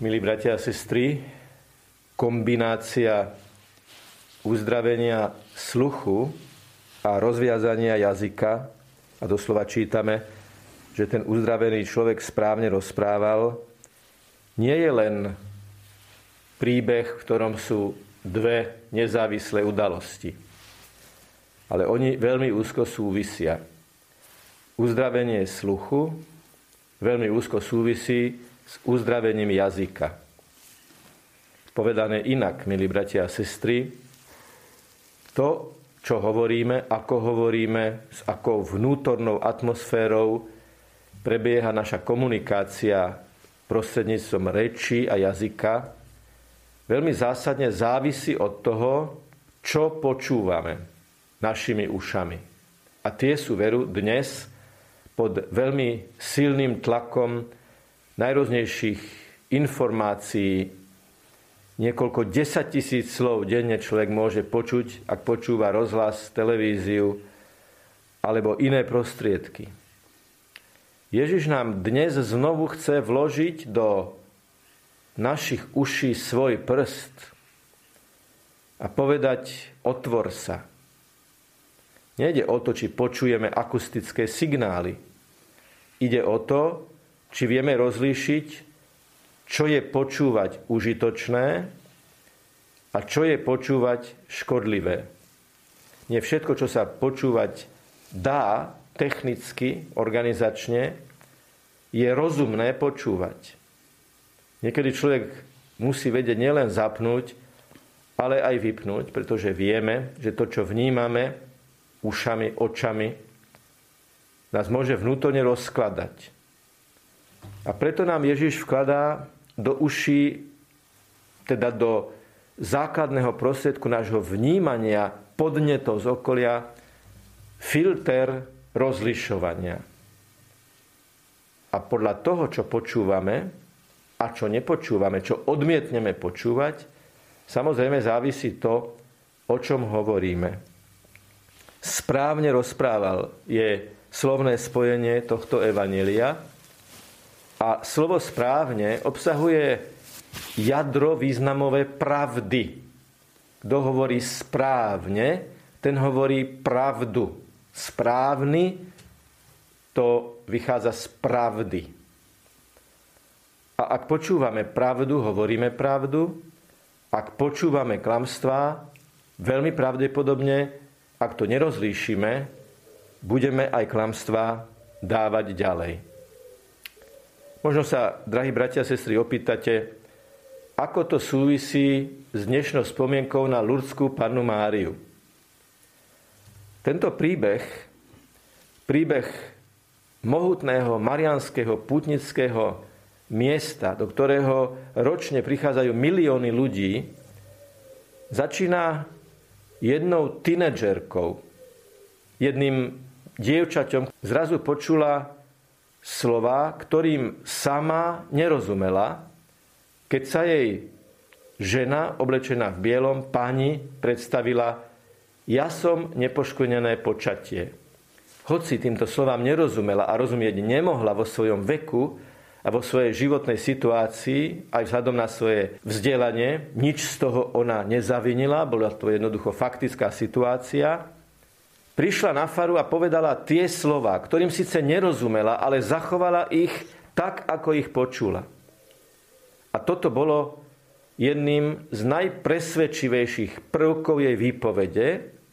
Milí bratia a sestry, kombinácia uzdravenia sluchu a rozviazania jazyka, a doslova čítame, že ten uzdravený človek správne rozprával, nie je len príbeh, v ktorom sú dve nezávislé udalosti. Ale oni veľmi úzko súvisia. Uzdravenie sluchu veľmi úzko súvisí s uzdravením jazyka. Povedané inak, milí bratia a sestry, to, čo hovoríme, ako hovoríme, s akou vnútornou atmosférou prebieha naša komunikácia prostredníctvom reči a jazyka, veľmi zásadne závisí od toho, čo počúvame našimi ušami. A tie sú veru dnes pod veľmi silným tlakom najrôznejších informácií, niekoľko desať tisíc slov denne človek môže počuť, ak počúva rozhlas, televíziu alebo iné prostriedky. Ježiš nám dnes znovu chce vložiť do našich uší svoj prst a povedať otvor sa. Nejde o to, či počujeme akustické signály. Ide o to, či vieme rozlíšiť, čo je počúvať užitočné a čo je počúvať škodlivé. Nie všetko, čo sa počúvať dá technicky, organizačne, je rozumné počúvať. Niekedy človek musí vedieť nielen zapnúť, ale aj vypnúť, pretože vieme, že to, čo vnímame ušami, očami, nás môže vnútorne rozkladať. A preto nám Ježiš vkladá do uší, teda do základného prostriedku nášho vnímania podnetov z okolia, filter rozlišovania. A podľa toho, čo počúvame a čo nepočúvame, čo odmietneme počúvať, samozrejme závisí to, o čom hovoríme. Správne rozprával je slovné spojenie tohto evanelia, a slovo správne obsahuje jadro významové pravdy. Kto hovorí správne, ten hovorí pravdu. Správny to vychádza z pravdy. A ak počúvame pravdu, hovoríme pravdu. Ak počúvame klamstvá, veľmi pravdepodobne, ak to nerozlíšime, budeme aj klamstvá dávať ďalej. Možno sa, drahí bratia a sestry, opýtate, ako to súvisí s dnešnou spomienkou na Lurdskú pannu Máriu. Tento príbeh, príbeh mohutného marianského putnického miesta, do ktorého ročne prichádzajú milióny ľudí, začína jednou tínedžerkou, jedným dievčaťom. Zrazu počula slova, ktorým sama nerozumela, keď sa jej žena, oblečená v bielom, pani predstavila, ja som nepoškvrnené počatie. Hoci týmto slovám nerozumela a rozumieť nemohla vo svojom veku a vo svojej životnej situácii, aj vzhľadom na svoje vzdelanie, nič z toho ona nezavinila, bola to jednoducho faktická situácia, prišla na faru a povedala tie slova, ktorým síce nerozumela, ale zachovala ich tak, ako ich počula. A toto bolo jedným z najpresvedčivejších prvkov jej výpovede,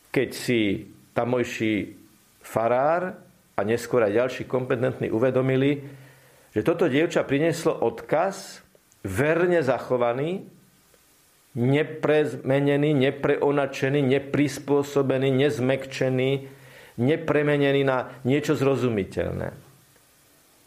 keď si tamojší farár a neskôr aj ďalší kompetentní uvedomili, že toto dievča prinieslo odkaz verne zachovaný, neprezmenený, nepreonačený, neprispôsobený, nezmekčený, nepremenený na niečo zrozumiteľné.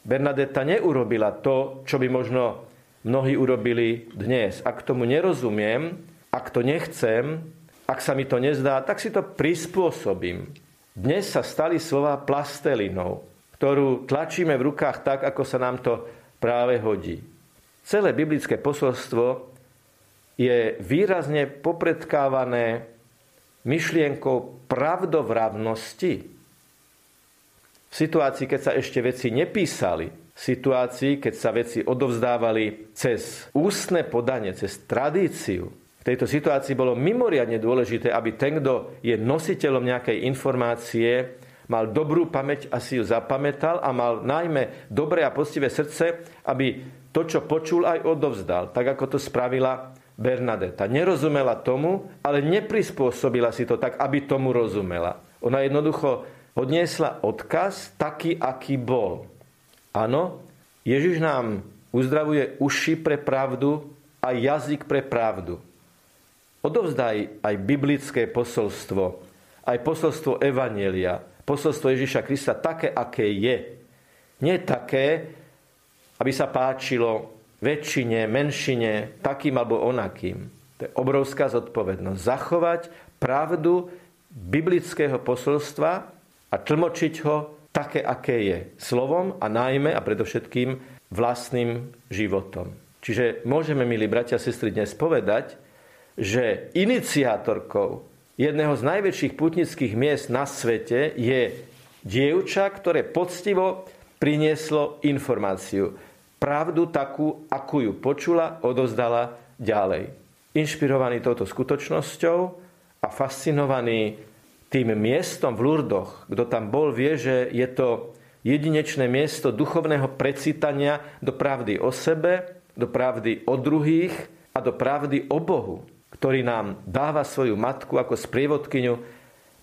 Bernadetta neurobila to, čo by možno mnohí urobili dnes. Ak tomu nerozumiem, ak to nechcem, ak sa mi to nezdá, tak si to prispôsobím. Dnes sa stali slova plastelínou, ktorú tlačíme v rukách tak, ako sa nám to práve hodí. Celé biblické posolstvo je výrazne popredkávané myšlienkou pravdovravnosti. V situácii, keď sa ešte veci nepísali, situácií, keď sa veci odovzdávali cez ústne podanie, cez tradíciu, v tejto situácii bolo mimoriadne dôležité, aby ten, kto je nositeľom nejakej informácie, mal dobrú pamäť a si ju zapamätal a mal najmä dobré a poctivé srdce, aby to, čo počul, aj odovzdal, tak ako to spravila Bernadeta. Nerozumela tomu, ale neprispôsobila si to tak, aby tomu rozumela. Ona jednoducho odniesla odkaz taký, aký bol. Áno, Ježiš nám uzdravuje uši pre pravdu a jazyk pre pravdu. Odovzdaj aj biblické posolstvo, aj posolstvo Evanielia, posolstvo Ježiša Krista také, aké je. Nie také, aby sa páčilo väčšine, menšine, takým alebo onakým. To je obrovská zodpovednosť. Zachovať pravdu biblického posolstva a tlmočiť ho také, aké je. Slovom a najmä a predovšetkým vlastným životom. Čiže môžeme, milí bratia a sestry, dnes povedať, že iniciátorkou jedného z najväčších putnických miest na svete je dievča, ktoré poctivo prinieslo informáciu. Pravdu takú, akú ju počula, odozdala ďalej. Inšpirovaný touto skutočnosťou a fascinovaný tým miestom v Lurdoch, kto tam bol, vie, že je to jedinečné miesto duchovného precítania do pravdy o sebe, do pravdy o druhých a do pravdy o Bohu ktorý nám dáva svoju matku ako sprievodkyňu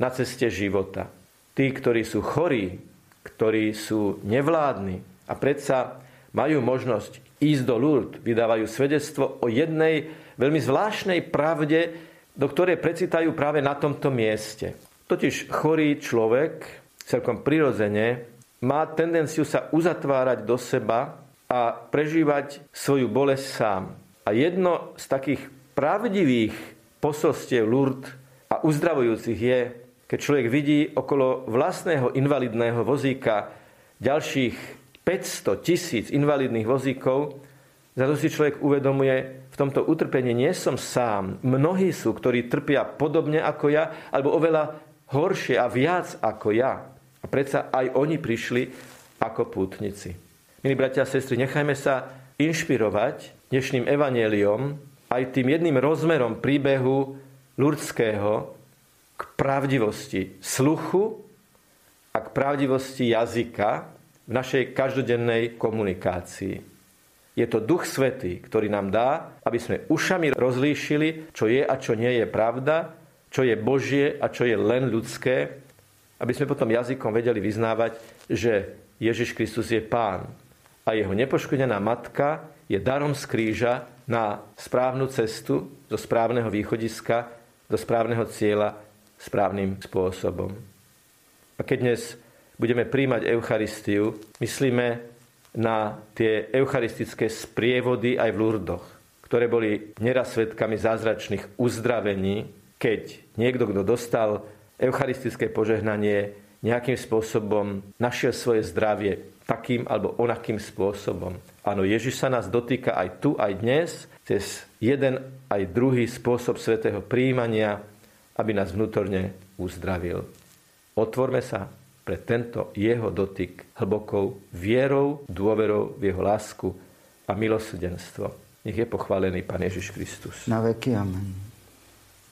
na ceste života. Tí, ktorí sú chorí, ktorí sú nevládni a predsa majú možnosť ísť do Lourdes, vydávajú svedectvo o jednej veľmi zvláštnej pravde, do ktorej precitajú práve na tomto mieste. Totiž chorý človek celkom prirodzene má tendenciu sa uzatvárať do seba a prežívať svoju bolesť sám. A jedno z takých pravdivých posolstiev Lourdes a uzdravujúcich je, keď človek vidí okolo vlastného invalidného vozíka ďalších 500 tisíc invalidných vozíkov, za to si človek uvedomuje, v tomto utrpení nie som sám. Mnohí sú, ktorí trpia podobne ako ja, alebo oveľa horšie a viac ako ja. A predsa aj oni prišli ako pútnici. Milí bratia a sestry, nechajme sa inšpirovať dnešným evaneliom, aj tým jedným rozmerom príbehu ľudského k pravdivosti sluchu a k pravdivosti jazyka v našej každodennej komunikácii. Je to Duch Svetý, ktorý nám dá, aby sme ušami rozlíšili, čo je a čo nie je pravda, čo je Božie a čo je len ľudské, aby sme potom jazykom vedeli vyznávať, že Ježiš Kristus je Pán a jeho nepoškodená matka je darom z kríža na správnu cestu do správneho východiska, do správneho cieľa správnym spôsobom. A keď dnes budeme príjmať Eucharistiu, myslíme na tie eucharistické sprievody aj v Lurdoch, ktoré boli neraz svetkami zázračných uzdravení, keď niekto, kto dostal eucharistické požehnanie, nejakým spôsobom našiel svoje zdravie takým alebo onakým spôsobom. Áno, Ježiš sa nás dotýka aj tu, aj dnes, cez jeden aj druhý spôsob svetého príjmania, aby nás vnútorne uzdravil. Otvorme sa pre tento jeho dotyk hlbokou vierou, dôverou v jeho lásku a milosrdenstvo. Nech je pochválený Pán Ježiš Kristus. Na veky amen.